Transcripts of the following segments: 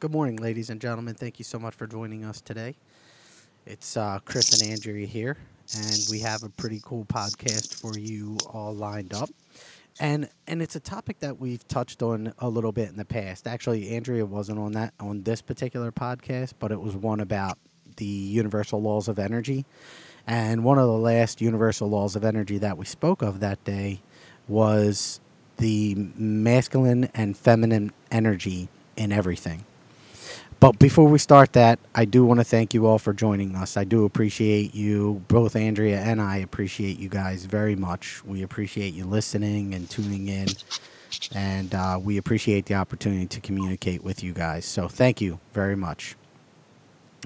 Good morning, ladies and gentlemen. Thank you so much for joining us today. It's uh, Chris and Andrea here, and we have a pretty cool podcast for you all lined up. And and it's a topic that we've touched on a little bit in the past. Actually, Andrea wasn't on that on this particular podcast, but it was one about the universal laws of energy. And one of the last universal laws of energy that we spoke of that day was the masculine and feminine energy in everything. But before we start that, I do want to thank you all for joining us. I do appreciate you, both Andrea and I appreciate you guys very much. We appreciate you listening and tuning in, and uh, we appreciate the opportunity to communicate with you guys. So thank you very much.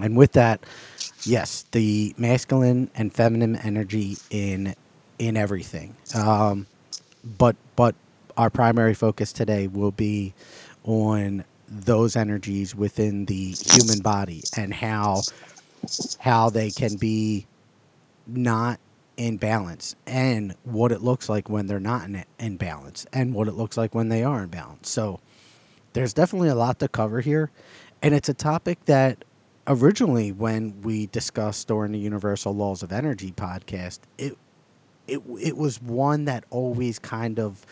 And with that, yes, the masculine and feminine energy in in everything. Um, but but our primary focus today will be on those energies within the human body and how how they can be not in balance and what it looks like when they're not in, in balance and what it looks like when they are in balance. So there's definitely a lot to cover here and it's a topic that originally when we discussed during the Universal Laws of Energy podcast, it it it was one that always kind of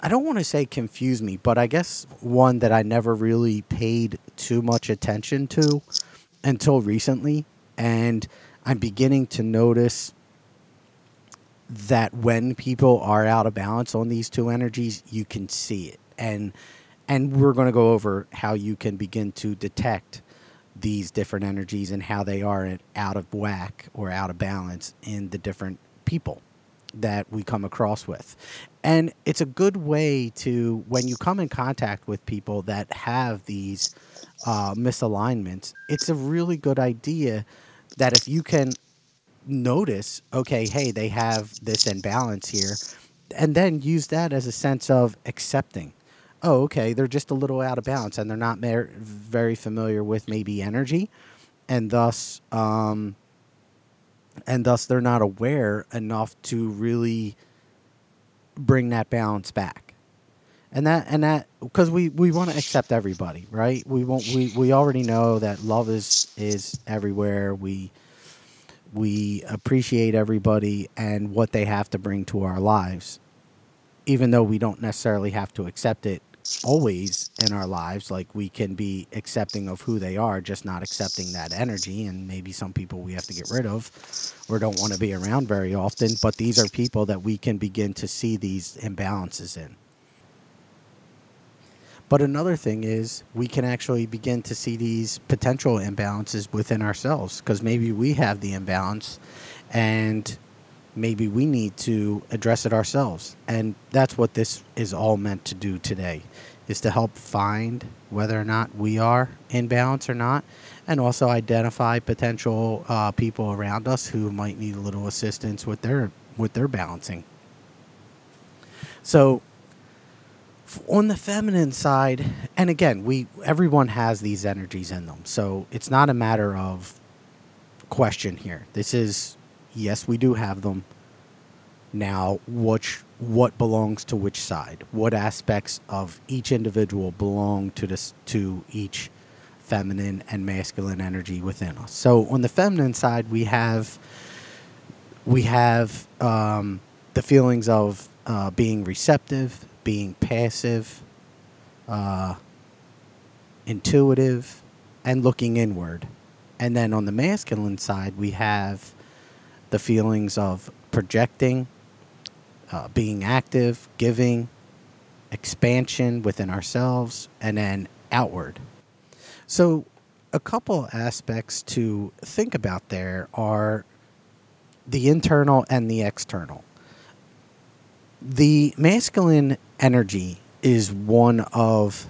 I don't want to say confuse me, but I guess one that I never really paid too much attention to until recently. And I'm beginning to notice that when people are out of balance on these two energies, you can see it. And and we're going to go over how you can begin to detect these different energies and how they are out of whack or out of balance in the different people that we come across with. And it's a good way to, when you come in contact with people that have these uh, misalignments, it's a really good idea that if you can notice, okay, hey, they have this imbalance here, and then use that as a sense of accepting. Oh, okay, they're just a little out of balance and they're not mer- very familiar with maybe energy, and thus, um, and thus they're not aware enough to really bring that balance back. And that and that because we we want to accept everybody right? We won't we we already know that love is is everywhere. We we appreciate everybody and what they have to bring to our lives even though we don't necessarily have to accept it always in our lives. Like we can be accepting of who they are, just not accepting that energy. And maybe some people we have to get rid of or don't want to be around very often. But these are people that we can begin to see these imbalances in. But another thing is we can actually begin to see these potential imbalances within ourselves because maybe we have the imbalance and maybe we need to address it ourselves. And that's what this is all meant to do today is to help find whether or not we are in balance or not and also identify potential uh, people around us who might need a little assistance with their with their balancing. So on the feminine side, and again, we everyone has these energies in them. So it's not a matter of question here. This is yes, we do have them. Now, which what belongs to which side? What aspects of each individual belong to this to each feminine and masculine energy within us? So, on the feminine side, we have we have um, the feelings of uh, being receptive, being passive, uh, intuitive, and looking inward. And then on the masculine side, we have the feelings of projecting, uh, being active, giving, expansion within ourselves, and then outward. So, a couple aspects to think about there are the internal and the external. The masculine energy is one of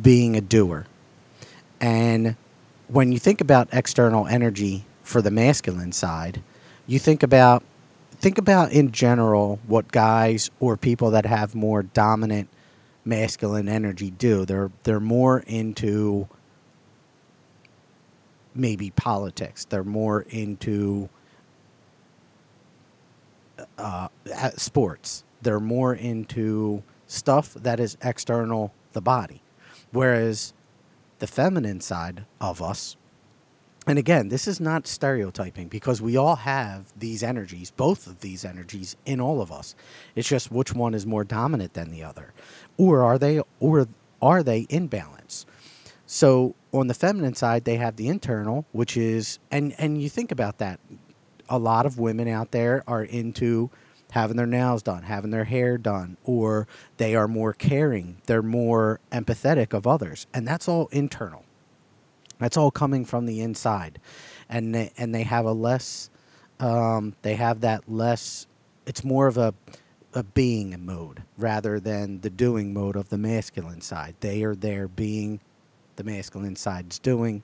being a doer. And when you think about external energy for the masculine side, you think about think about in general what guys or people that have more dominant masculine energy do. They're they're more into maybe politics. They're more into uh, sports. They're more into stuff that is external the body. Whereas the feminine side of us, and again, this is not stereotyping because we all have these energies, both of these energies in all of us. It's just which one is more dominant than the other. Or are they or are they in balance? So on the feminine side, they have the internal, which is and and you think about that. A lot of women out there are into having their nails done, having their hair done, or they are more caring, they're more empathetic of others, and that's all internal. That's all coming from the inside, and they, and they have a less, um, they have that less. It's more of a a being mode rather than the doing mode of the masculine side. They are there being, the masculine side's doing,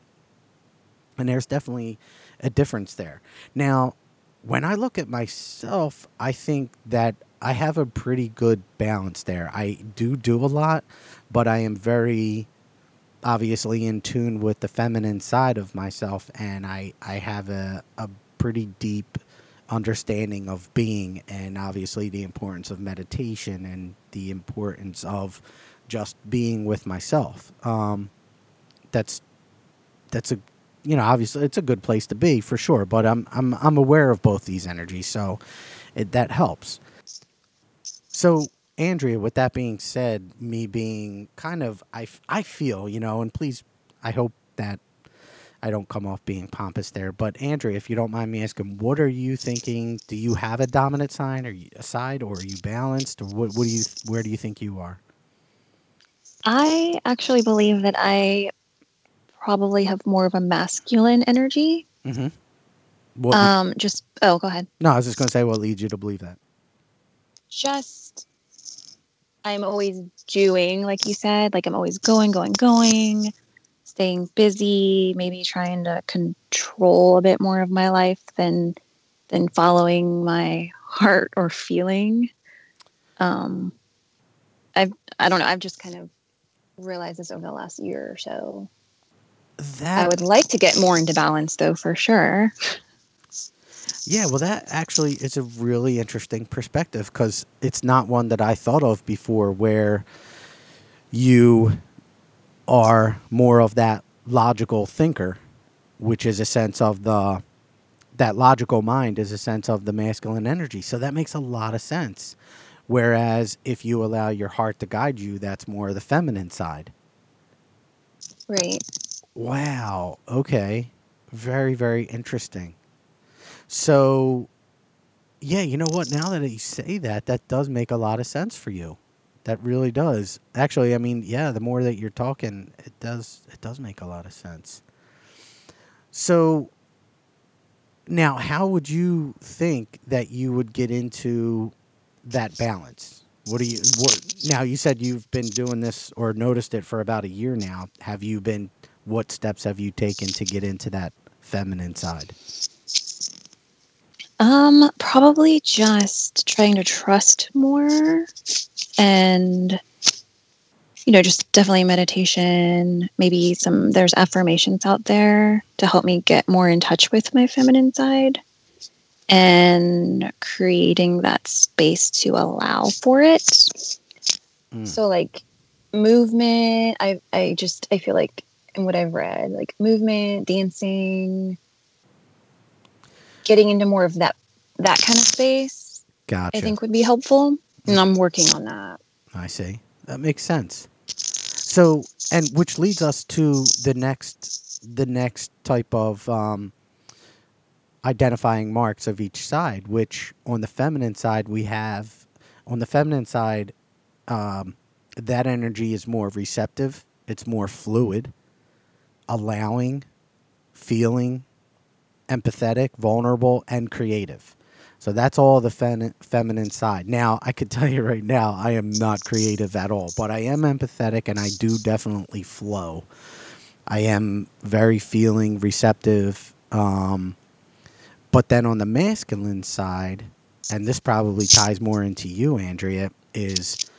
and there's definitely a difference there. Now, when I look at myself, I think that I have a pretty good balance there. I do do a lot, but I am very obviously in tune with the feminine side of myself, and I, I have a, a pretty deep understanding of being, and obviously the importance of meditation and the importance of just being with myself. Um, that's that's a you know, obviously it's a good place to be for sure. But I'm I'm I'm aware of both these energies, so it, that helps. So Andrea, with that being said, me being kind of I I feel you know, and please, I hope that I don't come off being pompous there. But Andrea, if you don't mind me asking, what are you thinking? Do you have a dominant sign, or a side, or are you balanced, or what? What do you? Where do you think you are? I actually believe that I probably have more of a masculine energy. Mm-hmm. What, um, just oh, go ahead. No, I was just going to say what leads you to believe that. Just, I'm always doing, like you said, like I'm always going, going, going, staying busy, maybe trying to control a bit more of my life than than following my heart or feeling. Um, I've I don't know. I've just kind of realized this over the last year or so that I would like to get more into balance though for sure. Yeah, well that actually is a really interesting perspective cuz it's not one that I thought of before where you are more of that logical thinker, which is a sense of the that logical mind is a sense of the masculine energy. So that makes a lot of sense. Whereas if you allow your heart to guide you, that's more of the feminine side. Right. Wow. Okay. Very, very interesting. So, yeah, you know what? Now that you say that, that does make a lot of sense for you. That really does. Actually, I mean, yeah, the more that you're talking, it does it does make a lot of sense. So, now, how would you think that you would get into that balance? What do you what now you said you've been doing this or noticed it for about a year now. Have you been what steps have you taken to get into that feminine side? Um, probably just trying to trust more and you know, just definitely meditation, maybe some there's affirmations out there to help me get more in touch with my feminine side and creating that space to allow for it. Mm. So like movement, I I just I feel like and what I've read, like movement, dancing, getting into more of that that kind of space. Gotcha. I think would be helpful, and I'm working on that. I see. That makes sense. So, and which leads us to the next the next type of um, identifying marks of each side. Which on the feminine side we have on the feminine side, um, that energy is more receptive. It's more fluid allowing, feeling, empathetic, vulnerable, and creative. So that's all the fem- feminine side. Now, I could tell you right now, I am not creative at all, but I am empathetic and I do definitely flow. I am very feeling, receptive. Um, but then on the masculine side, and this probably ties more into you, Andrea, is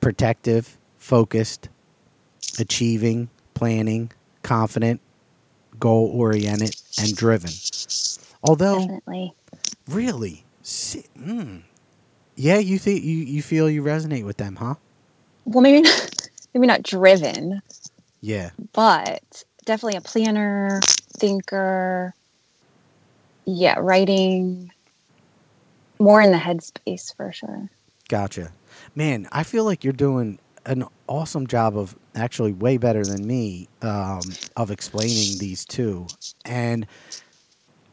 protective, focused, achieving, planning, confident, goal oriented, and driven. Although, Definitely. really, mm, yeah, you think you, you feel you resonate with them, huh? Well, maybe not, maybe not driven, Yeah. but definitely a planner, thinker. Yeah, writing more in the headspace for sure. Gotcha. Man, I feel like you're doing an awesome job of actually way better than me um, of explaining these two. And,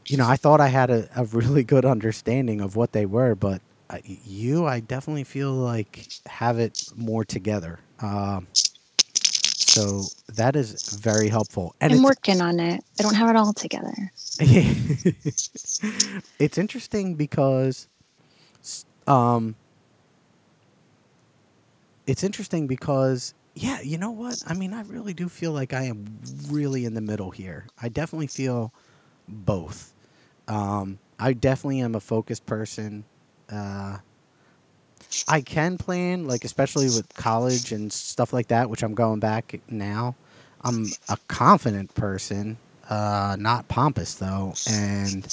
you know, I thought I had a, a really good understanding of what they were, but uh, you, I definitely feel like have it more together. Um, so that is very helpful. And I'm working on it. I don't have it all together. it's interesting because um it's interesting because yeah you know what i mean i really do feel like i am really in the middle here i definitely feel both um i definitely am a focused person uh i can plan like especially with college and stuff like that which i'm going back now i'm a confident person uh not pompous though and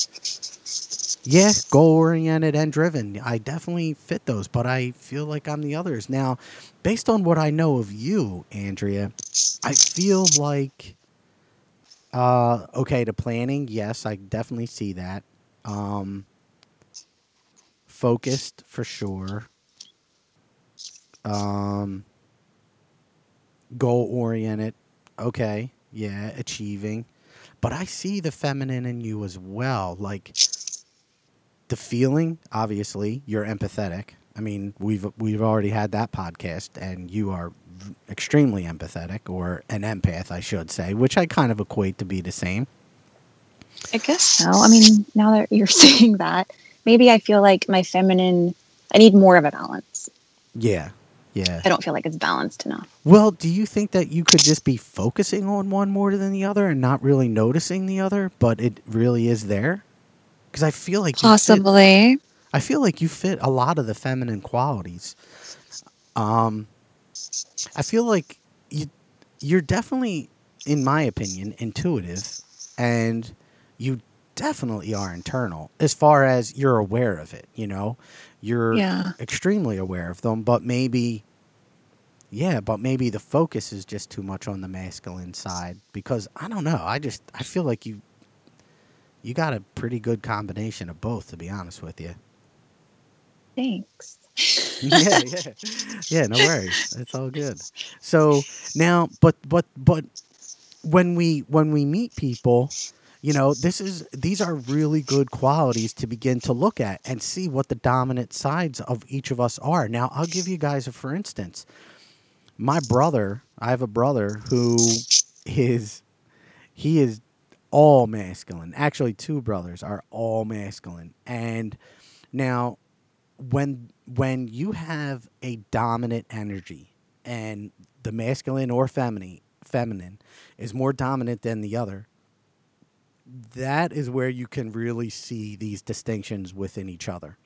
yeah, goal oriented and driven. I definitely fit those, but I feel like I'm the others. Now, based on what I know of you, Andrea, I feel like uh okay, the planning, yes, I definitely see that. Um focused for sure. Um goal oriented. Okay. Yeah, achieving. But I see the feminine in you as well. Like the feeling obviously you're empathetic i mean we've we've already had that podcast and you are extremely empathetic or an empath i should say which i kind of equate to be the same I guess so. I mean, now that you're saying that, maybe I feel like my feminine, I need more of a balance. yeah yeah I don't feel like it's balanced enough. well do you think that you could just be focusing on one more than the other and not really noticing the other but it really is there because i feel like you fit- Possibly. I feel like you fit a lot of the feminine qualities. Um, I feel like you you're definitely, in my opinion, intuitive, and you definitely are internal as far as you're aware of it. You know, you're Yeah. extremely aware of them, but maybe. Yeah, but maybe the focus is just too much on the masculine side because I don't know. I just I feel like you you got a pretty good combination of both to be honest with you. Thanks. yeah, yeah, yeah. No worries. It's all good. So now, but but but when we when we meet people, you know, this is these are really good qualities to begin to look at and see what the dominant sides of each of us are. Now, I'll give you guys a for instance. My brother, I have a brother who is he is all masculine. Actually, two brothers are all masculine. And now when when you have a dominant energy and the masculine or feminine feminine is more dominant than the other that is where you can really see these distinctions within each other.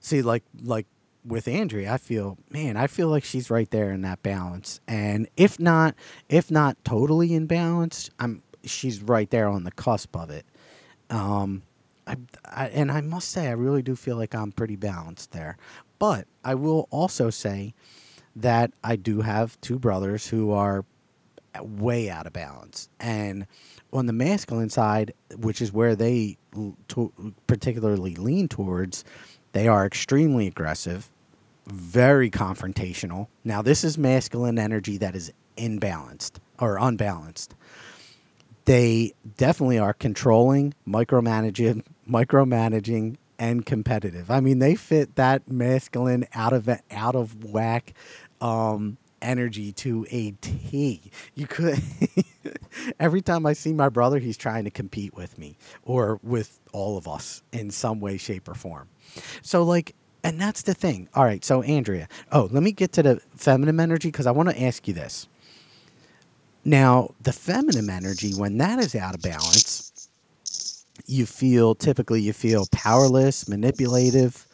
See like like with Andrea I feel man I feel like she's right there in that balance. And if not if not totally in balance I'm she's right there on the cusp of it. Um I, I, and I must say, I really do feel like I'm pretty balanced there. But I will also say that I do have two brothers who are way out of balance. And on the masculine side, which is where they to, particularly lean towards, they are extremely aggressive, very confrontational. Now, this is masculine energy that is imbalanced or unbalanced they definitely are controlling, micromanaging, micromanaging, and competitive. I mean, they fit that masculine out of out of whack um, energy to a T. You could every time I see my brother, he's trying to compete with me or with all of us in some way, shape, or form. So, like, and that's the thing. All right, so Andrea. Oh, let me get to the feminine energy because I want to ask you this. Now, the feminine energy, when that is out of balance, you feel typically you feel powerless, manipulative,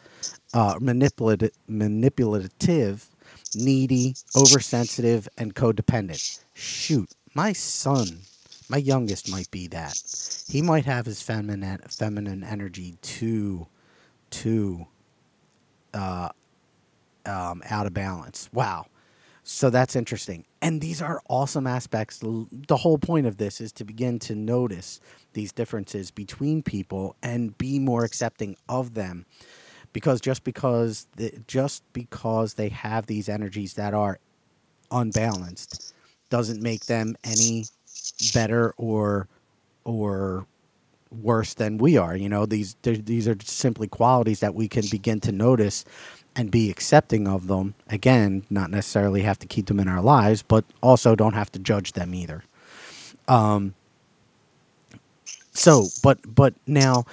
uh, manipulative, manipulative, needy, oversensitive, and codependent. Shoot, my son, my youngest, might be that. He might have his feminine feminine energy too, too uh, um, out of balance. Wow. So that's interesting. And these are awesome aspects. The whole point of this is to begin to notice these differences between people and be more accepting of them. Because just because the, just because they have these energies that are unbalanced doesn't make them any better or or worse than we are. You know, these these are simply qualities that we can begin to notice and be accepting of them. Again, not necessarily have to keep them in our lives, but also don't have to judge them either. Um. So, but but now,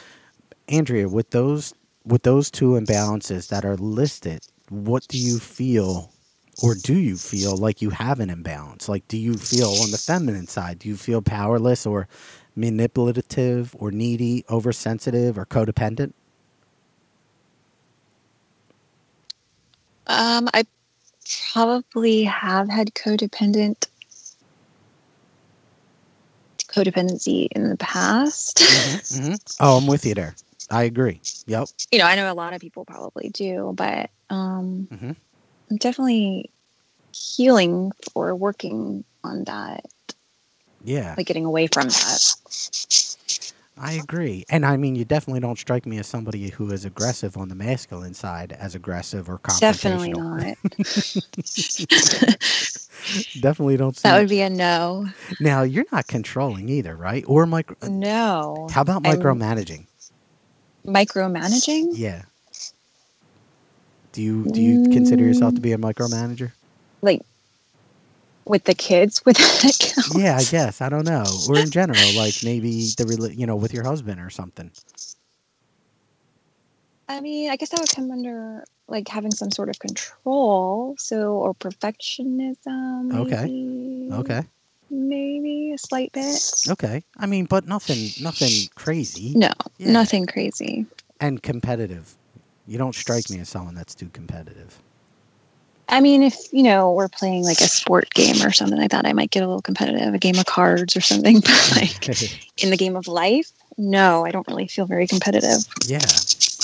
Andrea, with those with those two imbalances that are listed, what do you feel? Or do you feel like you have an imbalance? Like, do you feel on the feminine side? Do you feel powerless or manipulative or needy, oversensitive or codependent? Um, I probably have had codependent codependency in the past. hmm Oh, I'm with you there. I agree. Yep. you know, I know a lot of people probably do, but um, Mhm. I'm definitely healing or working on that, Yeah, like getting away from that. I agree. And I mean, you definitely don't strike me as somebody who is aggressive on the masculine side, as aggressive or confrontational. Definitely not. Definitely don't that would be a no. now, you're not controlling either, right? Or micro. No. How about I'm- micromanaging? Micromanaging? Yeah. Do you do you consider yourself to be a micromanager? Like with the kids with yeah, I guess. I don't know. Or in general, like maybe the you know with your husband or something. I mean, I guess that would come under like having some sort of control. So, or perfectionism. Okay. Okay. Maybe a slight bit. Okay. I mean, but nothing nothing crazy. No, Yeah. nothing crazy. And competitive. You don't strike me as someone that's too competitive. I mean, if you know we're playing like a sport game or something like that, I might get a little competitive, a game of cards or something. But like in the game of life, no, I don't really feel very competitive. yeah,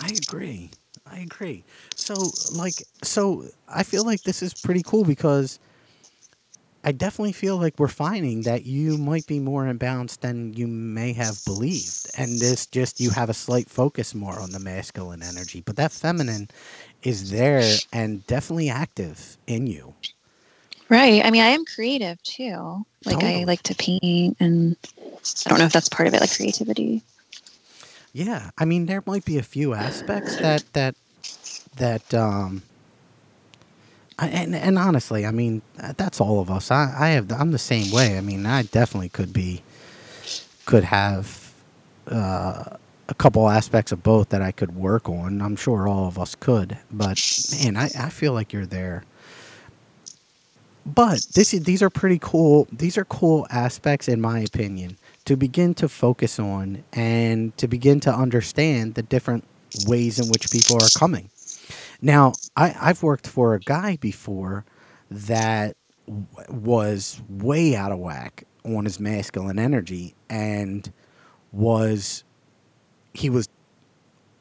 I agree. I agree. So, like, so I feel like this is pretty cool because I definitely feel like we're finding that you might be more imbalanced than you may have believed. And this just, you have a slight focus more on the masculine energy, but that feminine is there and definitely active in you. Right. I mean, I am creative too. Like Totally. I like to paint, and I don't know if that's part of it, like creativity. Yeah, I mean, there might be a few aspects that that that um. And and honestly, I mean, that's all of us. I I have I'm the same way. I mean, I definitely could be, could have, uh, a couple aspects of both that I could work on. I'm sure all of us could, but man, I I feel like you're there. But this is, these are pretty cool. These are cool aspects, in my opinion, to begin to focus on and to begin to understand the different ways in which people are coming. Now, I, I've worked for a guy before that w- was way out of whack on his masculine energy and was he was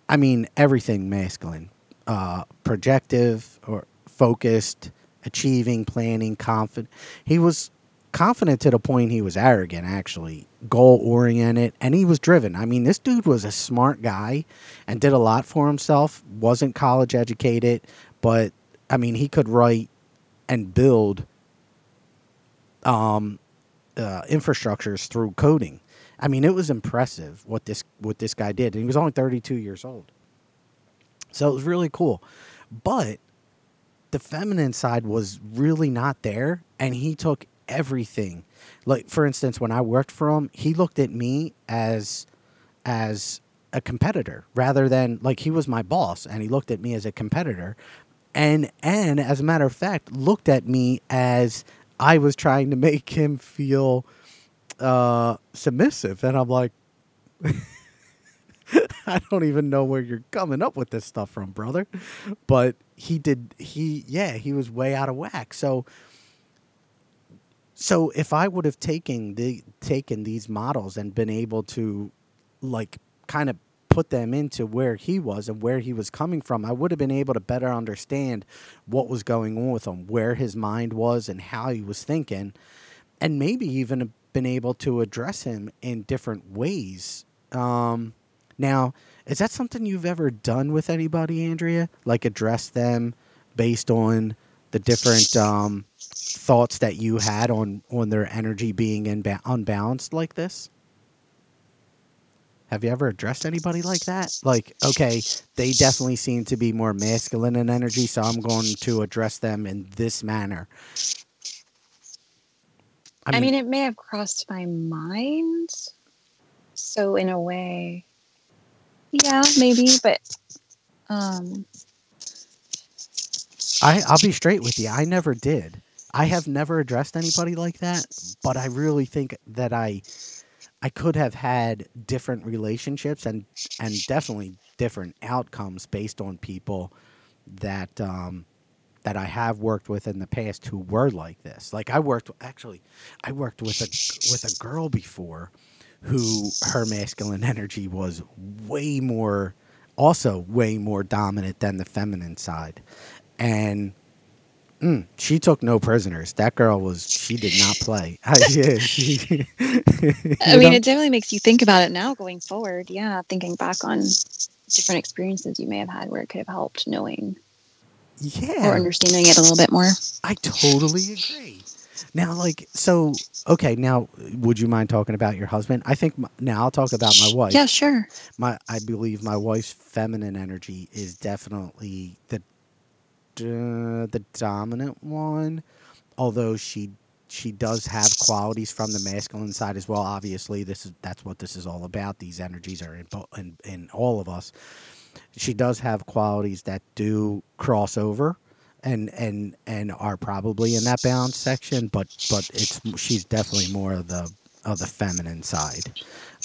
I mean everything masculine, uh, projective or focused, achieving, planning, confident. He was confident to the point he was arrogant, actually, goal oriented, and he was driven. I mean, this dude was a smart guy and did a lot for himself. wasn't college educated, but I mean, he could write and build um, uh, infrastructures through coding. I mean, it was impressive what this what this guy did, and he was only 32 years old. So it was really cool, but the feminine side was really not there, and he took everything. Like for instance, when I worked for him, he looked at me as as a competitor rather than like he was my boss, and he looked at me as a competitor, and and as a matter of fact, looked at me as I was trying to make him feel uh, submissive, and I'm like, I don't even know where you're coming up with this stuff from, brother. But he did. He yeah, he was way out of whack. So so if I would have taken the taken these models and been able to like kind of put them into where he was and where he was coming from, I would have been able to better understand what was going on with him, where his mind was, and how he was thinking, and maybe even been able to address him in different ways. Um, now, is that something you've ever done with anybody, Andrea? Like address them based on the different um, thoughts that you had on on their energy being inba- unbalanced like this? Have you ever addressed anybody like that? Like, okay, they definitely seem to be more masculine in energy, so I'm going to address them in this manner. I mean, it may have crossed my mind. So in a way, yeah, maybe, but um I I'll be straight with you. I never did. I have never addressed anybody like that, but I really think that I I could have had different relationships and and definitely different outcomes based on people that um that I have worked with in the past who were like this. Like I worked actually I worked with a with a girl before who her masculine energy was way more also way more dominant than the feminine side. And mm, she took no prisoners. That girl was she did not play. yeah, she, I mean, know? it definitely makes you think about it now going forward. Yeah, thinking back on different experiences you may have had where it could have helped knowing yeah or understanding it a little bit more. I totally agree. Now, like, so okay. Now, would you mind talking about your husband? I think my, now I'll talk about my wife. Yeah, sure. My, I believe my wife's feminine energy is definitely the uh, the dominant one, although she she does have qualities from the masculine side as well. Obviously, this is that's what this is all about. These energies are in in, in all of us. She does have qualities that do cross over and and and are probably in that balance section, but but it's she's definitely more of the of the feminine side,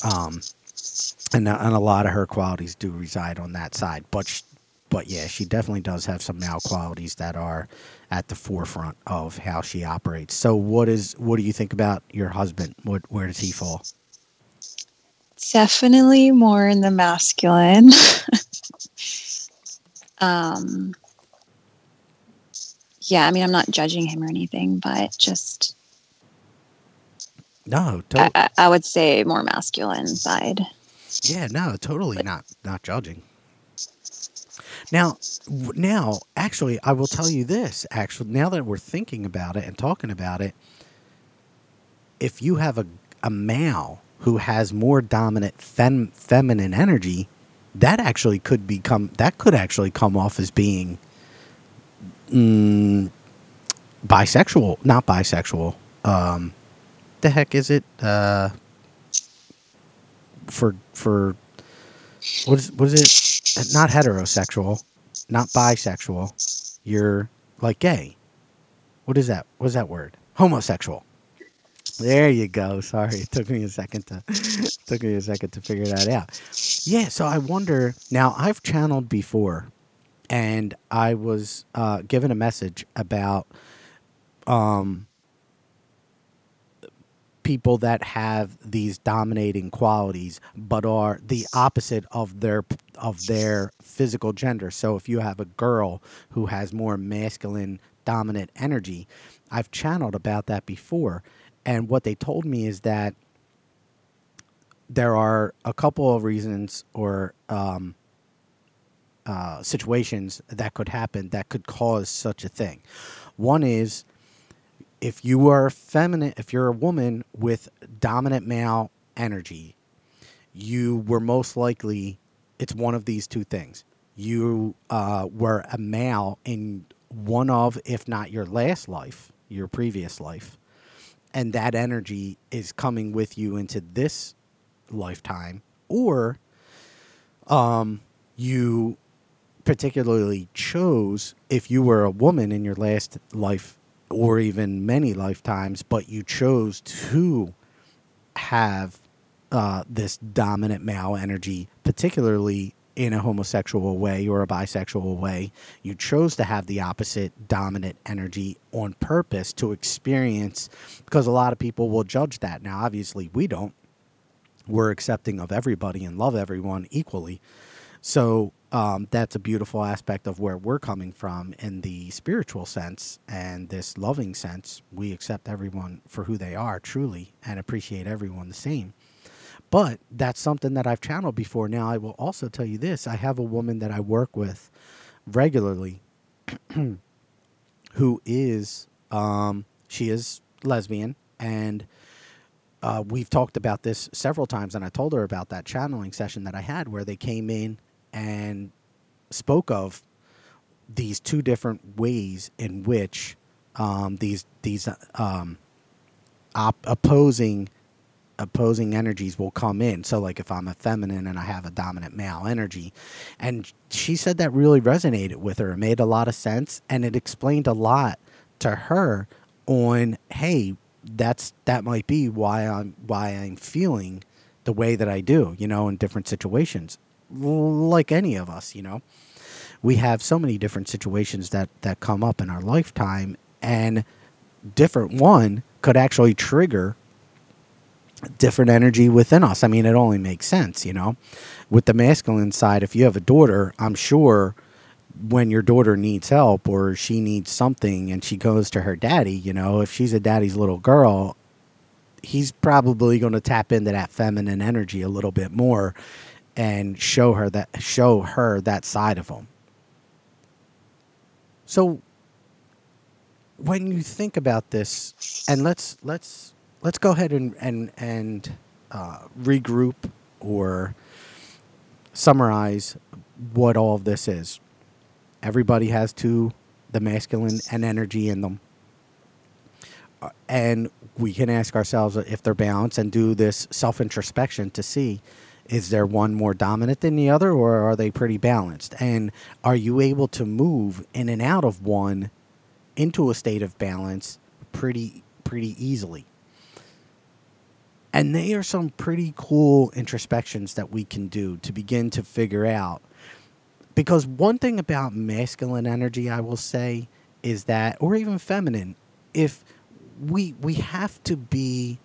um, and and a lot of her qualities do reside on that side. But but yeah, she definitely does have some male qualities that are at the forefront of how she operates. So what is what do you think about your husband? What where does he fall? Definitely more in the masculine. um yeah, I mean, I'm not judging him or anything, but just no, totally. I, I, would say more masculine side. Yeah, no, totally but, not not judging. Now, now, actually, I will tell you this. Actually, now that we're thinking about it and talking about it, if you have a a male who has more dominant fem, feminine energy, that actually could become that could actually come off as being mm, bisexual, not bisexual. Um, the heck is it? Uh, for for what is what is it? Not heterosexual, not bisexual. You're like gay. What is that? What is that word? Homosexual. There you go. Sorry, it took me a second to took me a second to figure that out. Yeah, so I wonder. Now I've channeled before, and I was uh, given a message about um, people that have these dominating qualities, but are the opposite of their of their physical gender. So if you have a girl who has more masculine dominant energy, I've channeled about that before, and what they told me is that there are a couple of reasons or um, uh, situations that could happen that could cause such a thing. One is if you are feminine, if you're a woman with dominant male energy, you were most likely, it's one of these two things. You uh, were a male in one of, if not your last life, your previous life. And that energy is coming with you into this lifetime. Or um, you particularly chose if you were a woman in your last life or even many lifetimes, but you chose to have uh, this dominant male energy, particularly in a homosexual way or a bisexual way. You chose to have the opposite dominant energy on purpose to experience, because a lot of people will judge that. Now, obviously, we don't. we're accepting of everybody and love everyone equally. So um, that's a beautiful aspect of where we're coming from in the spiritual sense and this loving sense. We accept everyone for who they are truly and appreciate everyone the same. But that's something that I've channeled before. Now, I will also tell you this I have a woman that I work with regularly who is, um, she is lesbian and uh, we've talked about this several times, and I told her about that channeling session that I had where they came in and spoke of these two different ways in which um, these these um, op- opposing opposing energies will come in. So, like if I'm a feminine and I have a dominant male energy, and she said that really resonated with her. It made a lot of sense, and it explained a lot to her on hey that's that might be why I'm why I'm feeling the way that I do, you know, in different situations. Like any of us, you know. We have so many different situations that that come up in our lifetime and different one could actually trigger different energy within us. I mean, it only makes sense, you know. With the masculine side, if you have a daughter, I'm sure when your daughter needs help or she needs something and she goes to her daddy, you know, if she's a daddy's little girl, he's probably going to tap into that feminine energy a little bit more and show her that show her that side of him. So when you think about this and let's let's let's go ahead and and and uh, regroup or summarize what all of this is Everybody has two, the masculine and energy in them. Uh, and we can ask ourselves if they're balanced and do this self introspection to see is there one more dominant than the other or are they pretty balanced? And are you able to move in and out of one into a state of balance pretty pretty easily? And they are some pretty cool introspections that we can do to begin to figure out because one thing about masculine energy i will say is that or even feminine if we we have to be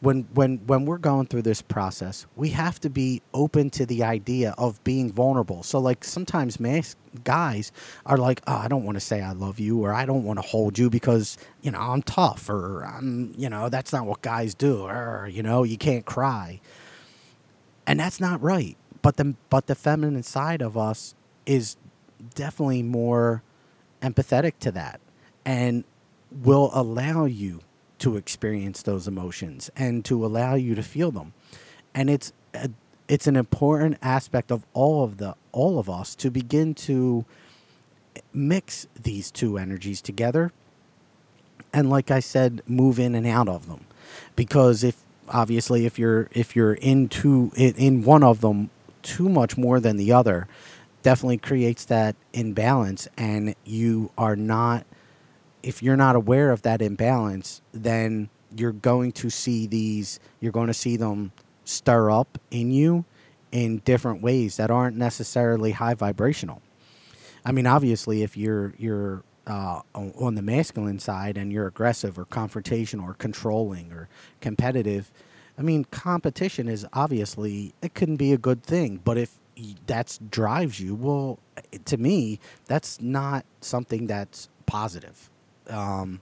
when when when we're going through this process we have to be open to the idea of being vulnerable. So like sometimes mas- guys are like oh i don't want to say i love you or i don't want to hold you because you know i'm tough or i'm you know that's not what guys do or you know you can't cry. And that's not right. But the but the feminine side of us is definitely more empathetic to that and will allow you to experience those emotions and to allow you to feel them. And it's a, it's an important aspect of all of the all of us to begin to mix these two energies together. And like i said move in and out of them. Because if obviously if you're if you're into in, in one of them too much more than the other definitely creates that imbalance and you are not if you're not aware of that imbalance then you're going to see these you're going to see them stir up in you in different ways that aren't necessarily high vibrational i mean obviously if you're you're uh, on the masculine side and you're aggressive or confrontational or controlling or competitive I mean, competition is obviously it can be a good thing, but if that drives you, well, to me, that's not something that's positive. Um,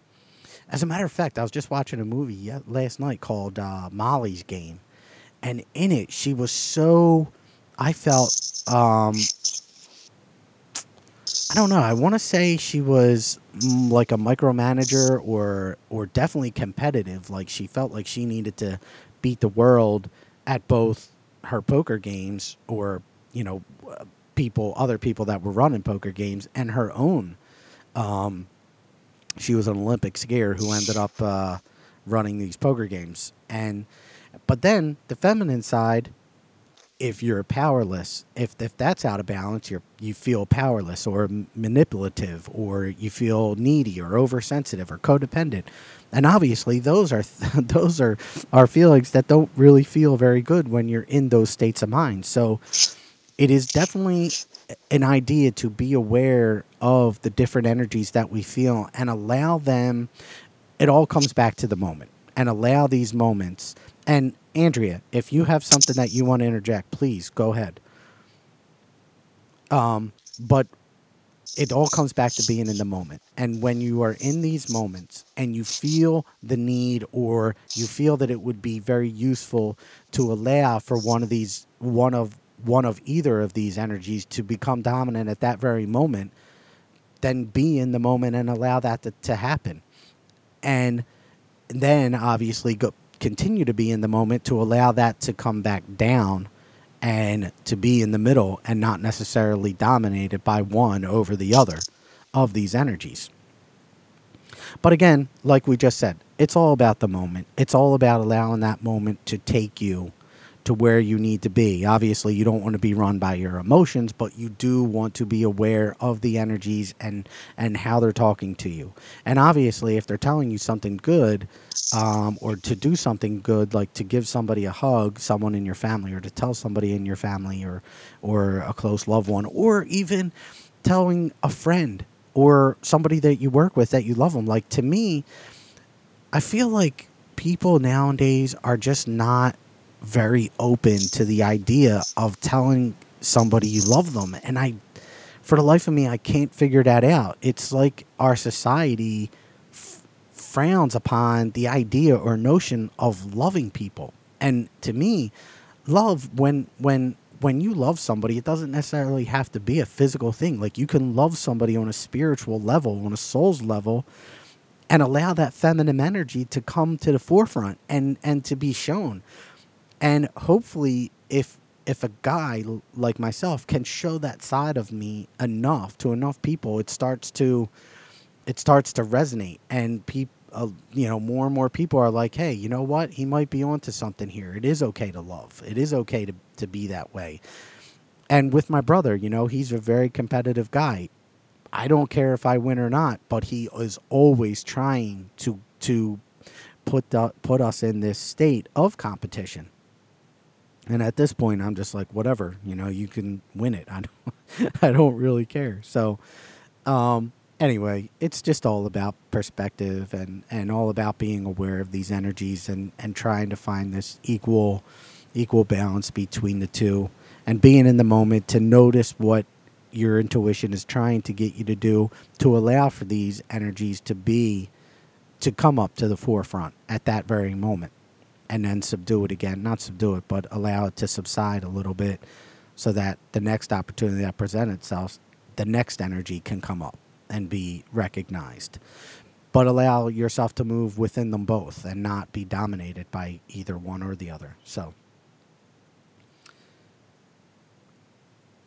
as a matter of fact, I was just watching a movie last night called uh, Molly's Game, and in it, she was so. I felt. Um, I don't know. I want to say she was mm, like a micromanager or or definitely competitive. Like she felt like she needed to beat the world at both her poker games or you know people other people that were running poker games and her own um, she was an olympic skier who ended up uh, running these poker games and but then the feminine side if you're powerless, if if that's out of balance, you you feel powerless or manipulative, or you feel needy or oversensitive or codependent, and obviously those are those are are feelings that don't really feel very good when you're in those states of mind. So, it is definitely an idea to be aware of the different energies that we feel and allow them. It all comes back to the moment and allow these moments. And Andrea, if you have something that you want to interject, please go ahead. Um, but it all comes back to being in the moment. And when you are in these moments and you feel the need or you feel that it would be very useful to allow for one of these one of one of either of these energies to become dominant at that very moment, then be in the moment and allow that to, to happen. And then obviously go continue to be in the moment to allow that to come back down and to be in the middle and not necessarily dominated by one over the other of these energies. But again, like we just said, it's all about the moment. It's all about allowing that moment to take you to where you need to be. Obviously, you don't want to be run by your emotions, but you do want to be aware of the energies and and how they're talking to you. And obviously, if they're telling you something good, um, or to do something good, like to give somebody a hug, someone in your family, or to tell somebody in your family, or or a close loved one, or even telling a friend or somebody that you work with that you love them. Like to me, I feel like people nowadays are just not very open to the idea of telling somebody you love them. And I, for the life of me, I can't figure that out. It's like our society f- frowns upon the idea or notion of loving people. And to me, love when when when you love somebody, it doesn't necessarily have to be a physical thing. Like you can love somebody on a spiritual level, on a soul's level, and allow that feminine energy to come to the forefront and and to be shown and hopefully if if a guy like myself can show that side of me enough to enough people it starts to it starts to resonate. And people uh, you know more and more people are like hey you know what? He might be onto something here. It is okay to love. It is okay to, to be that way. And with my brother you know he's a very competitive guy. I don't care if i win or not but he is always trying to to put the, put us in this state of competition and at this point, I'm just like, whatever, you know, you can win it. I don't, I don't really care. So, um, anyway, it's just all about perspective and, and all about being aware of these energies and, and trying to find this equal, equal balance between the two and being in the moment to notice what your intuition is trying to get you to do to allow for these energies to be, to come up to the forefront at that very moment and then subdue it again. Not subdue it, but allow it to subside a little bit so that the next opportunity that presents itself, the next energy can come up and be recognized. But allow yourself to move within them both and not be dominated by either one or the other. So,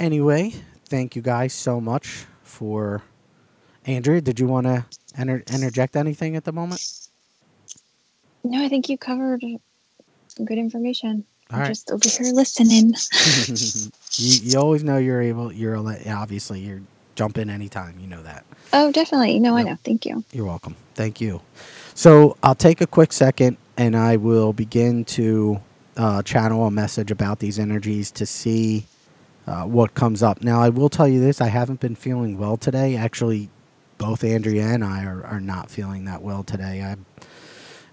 anyway, thank you guys so much for. Andrea, did you want to enter, interject anything at the moment? No, I think you covered some good information. All I'm right. just over here listening. you, you always know you're able. You're a- obviously you're jump in anytime. You know that. oh, definitely. No, I know. Thank you. You're welcome. Thank you. So I'll take a quick second and I will begin to uh, channel a message about these energies to see uh, what comes up. Now, I will tell you this I haven't been feeling well today. Actually, both Andrea and I are, are not feeling that well today. I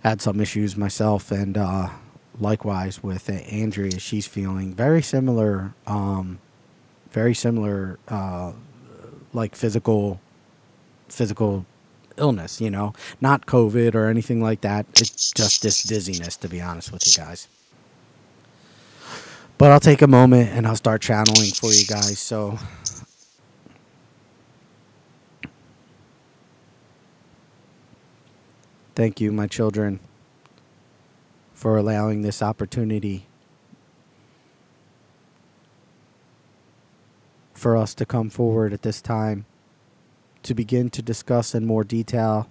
had some issues myself, and uh, likewise with Andrea, she's feeling very similar, um, very similar, uh, like physical physical illness, you know, not COVID or anything like that. It's just this dizziness, to be honest with you guys. But I'll take a moment and I'll start channeling for you guys. So, thank you, my children, for allowing this opportunity for us to come forward at this time to begin to discuss in more detail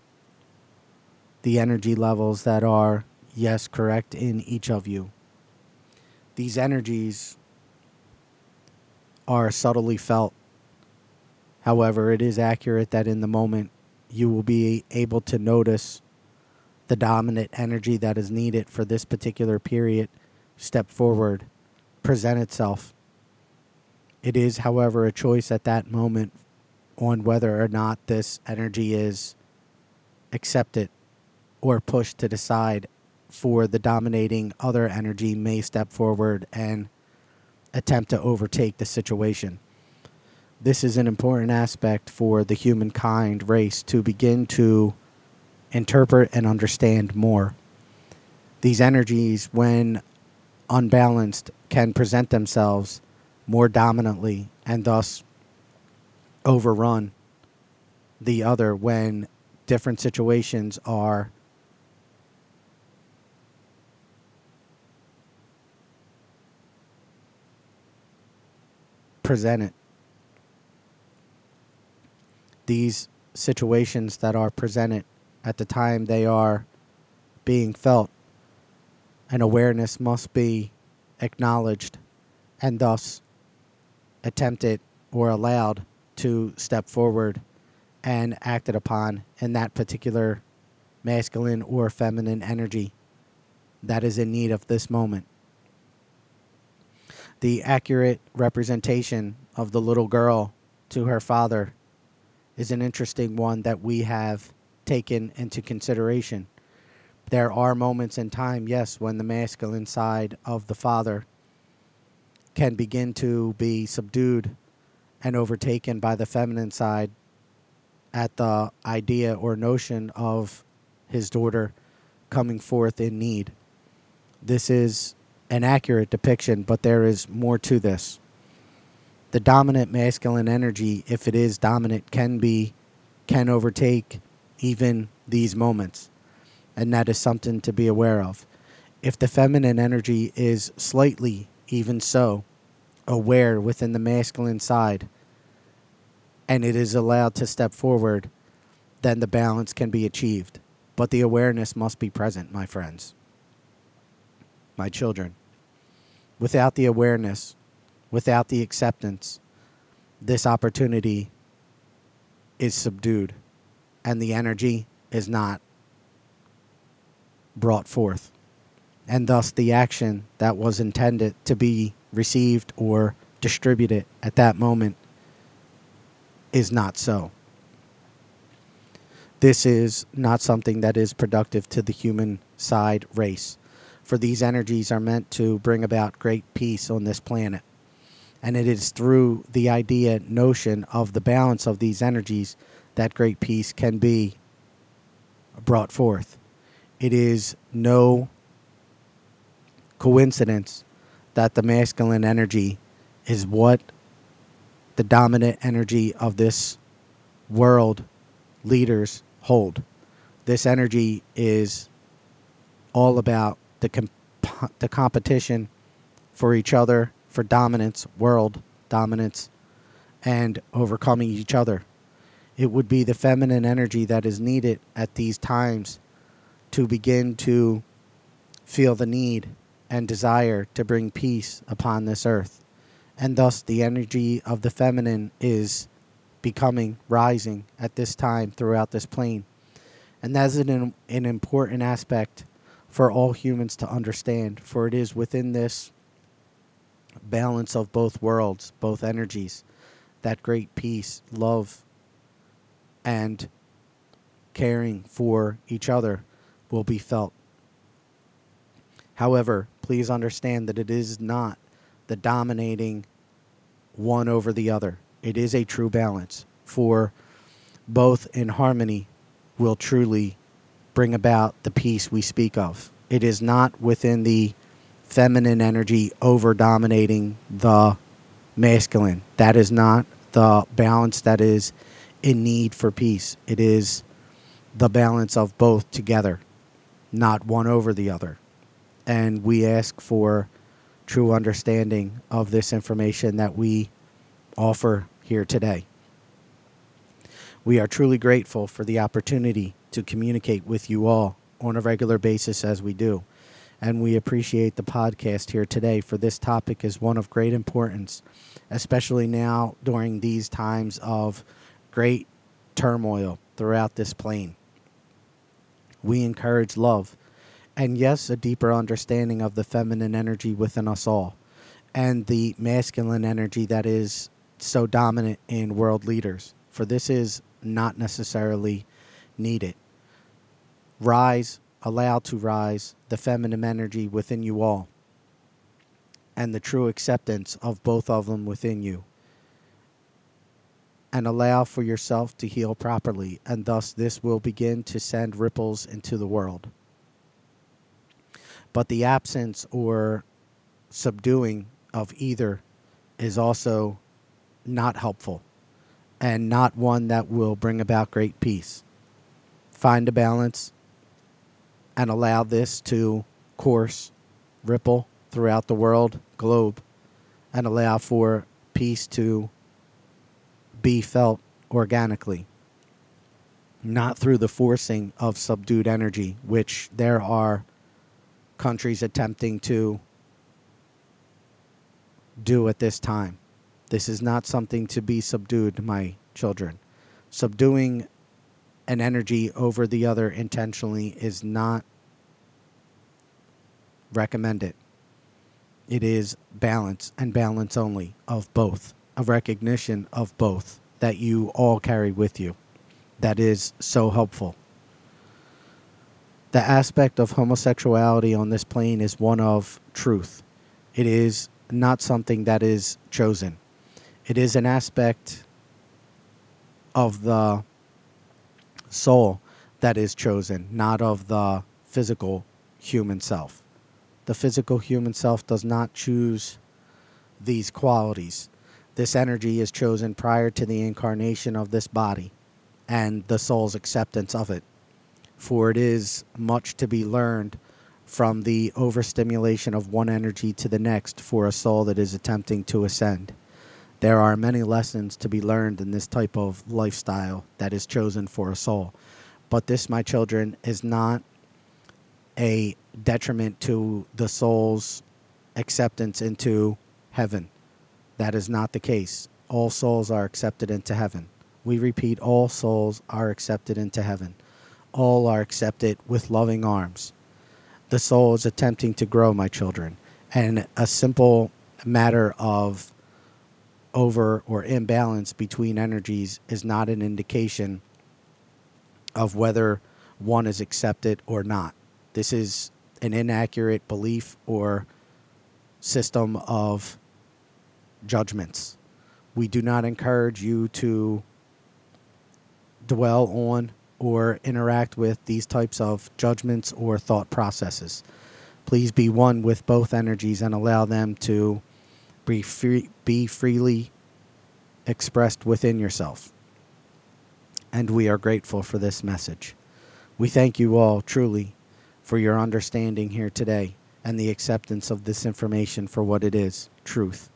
the energy levels that are, yes, correct in each of you. These energies are subtly felt. However, it is accurate that in the moment you will be able to notice the dominant energy that is needed for this particular period step forward, present itself. It is, however, a choice at that moment on whether or not this energy is accepted or pushed to the side for the dominating other energy may step forward and attempt to overtake the situation. This is an important aspect for the humankind race to begin to interpret and understand more. These energies, when unbalanced, can present themselves more dominantly and thus overrun the other when different situations are presented. These situations that are presented at the time they are being felt, an awareness must be acknowledged and thus attempted or allowed to step forward and acted upon in that particular masculine or feminine energy that is in need of this moment. The accurate representation of the little girl to her father is an interesting one that we have taken into consideration. There are moments in time, yes, when the masculine side of the father can begin to be subdued and overtaken by the feminine side at the idea or notion of his daughter coming forth in need. This is an accurate depiction, but there is more to this. The dominant masculine energy, if it is dominant, can be can overtake even these moments. And that is something to be aware of. If the feminine energy is slightly, even so, aware within the masculine side, and it is allowed to step forward, then the balance can be achieved. But the awareness must be present, my friends, my children. Without the awareness, without the acceptance, this opportunity is subdued and the energy is not brought forth. And thus, the action that was intended to be received or distributed at that moment is not so. This is not something that is productive to the human side race, for these energies are meant to bring about great peace on this planet. And it is through the idea, notion of the balance of these energies that great peace can be brought forth. It is no coincidence that the masculine energy is what the dominant energy of this world leaders hold. This energy is all about the comp- the competition for each other, for dominance, world dominance, and overcoming each other. It would be the feminine energy that is needed at these times to begin to feel the need and desire to bring peace upon this earth. And thus, the energy of the feminine is becoming, rising at this time throughout this plane. And that's an, an important aspect for all humans to understand, for it is within this balance of both worlds, both energies, that great peace, love, and caring for each other will be felt. However, please understand that it is not the dominating one over the other. It is a true balance, for both in harmony will truly bring about the peace we speak of. It is not within the feminine energy over dominating the masculine. That is not the balance that is in need for peace. It is the balance of both together, not one over the other. And we ask for true understanding of this information that we offer here today. We are truly grateful for the opportunity to communicate with you all on a regular basis as we do. And we appreciate the podcast here today, for this topic is one of great importance, especially now during these times of great turmoil throughout this plane. We encourage love and, yes, a deeper understanding of the feminine energy within us all and the masculine energy that is so dominant in world leaders, for this is not necessarily needed. Rise allow to rise the feminine energy within you all and the true acceptance of both of them within you. And allow for yourself to heal properly, and thus this will begin to send ripples into the world. But the absence or subduing of either is also not helpful and not one that will bring about great peace. Find a balance and allow this to course, ripple throughout the world, globe, and allow for peace to be felt organically, not through the forcing of subdued energy, which there are countries attempting to do at this time. This is not something to be subdued, my children. Subduing an energy over the other intentionally is not recommended. It is balance and balance only of both, a recognition of both that you all carry with you. That is so helpful. The aspect of homosexuality on this plane is one of truth. It is not something that is chosen. It is an aspect of the soul that is chosen, not of the physical human self. The physical human self does not choose these qualities. This energy is chosen prior to the incarnation of this body and the soul's acceptance of it. For it is much to be learned from the overstimulation of one energy to the next for a soul that is attempting to ascend. There are many lessons to be learned in this type of lifestyle that is chosen for a soul. But this, my children, is not a detriment to the soul's acceptance into heaven. That is not the case. All souls are accepted into heaven. We repeat, all souls are accepted into heaven. All are accepted with loving arms. The soul is attempting to grow, my children. And a simple matter of over or imbalance between energies is not an indication of whether one is accepted or not. This is an inaccurate belief or system of judgments. We do not encourage you to dwell on or interact with these types of judgments or thought processes. Please be one with both energies and allow them to be free, be freely expressed within yourself. And we are grateful for this message. We thank you all truly for your understanding here today and the acceptance of this information for what it is truth.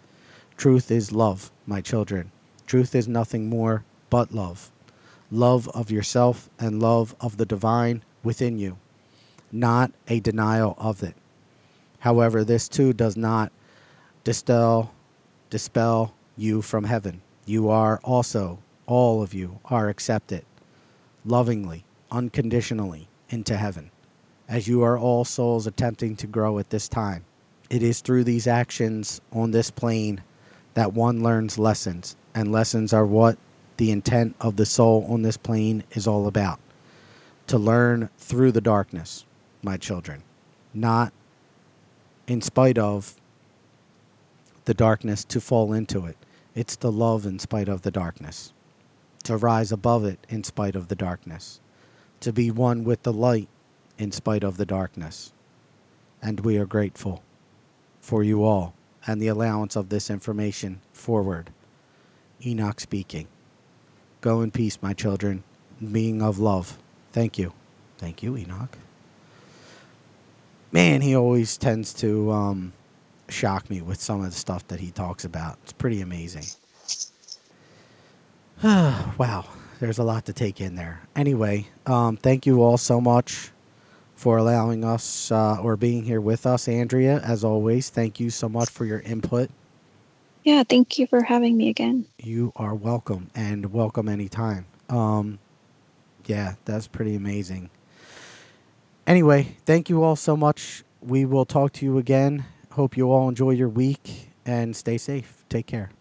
Truth is love, my children. Truth is nothing more but love. Love of yourself and love of the divine within you, not a denial of it. However, this too does not dispel, dispel you from heaven. You are also, all of you, are accepted lovingly, unconditionally into heaven, as you are all souls attempting to grow at this time. It is through these actions on this plane that one learns lessons, and lessons are what the intent of the soul on this plane is all about. To learn through the darkness, my children, not in spite of the darkness to fall into it. It's the love in spite of the darkness, to rise above it in spite of the darkness, to be one with the light in spite of the darkness. And we are grateful for you all and the allowance of this information forward. Enoch speaking. Go in peace, my children, being of love. Thank you. Thank you, Enoch. Man, he always tends to um, shock me with some of the stuff that he talks about. It's pretty amazing. wow, there's a lot to take in there. Anyway, um, thank you all so much for allowing us uh, or being here with us, Andrea. As always, thank you so much for your input. Yeah, thank you for having me again. You are welcome and welcome anytime. Um, yeah, that's pretty amazing. Anyway, thank you all so much. We will talk to you again. Hope you all enjoy your week and stay safe. Take care.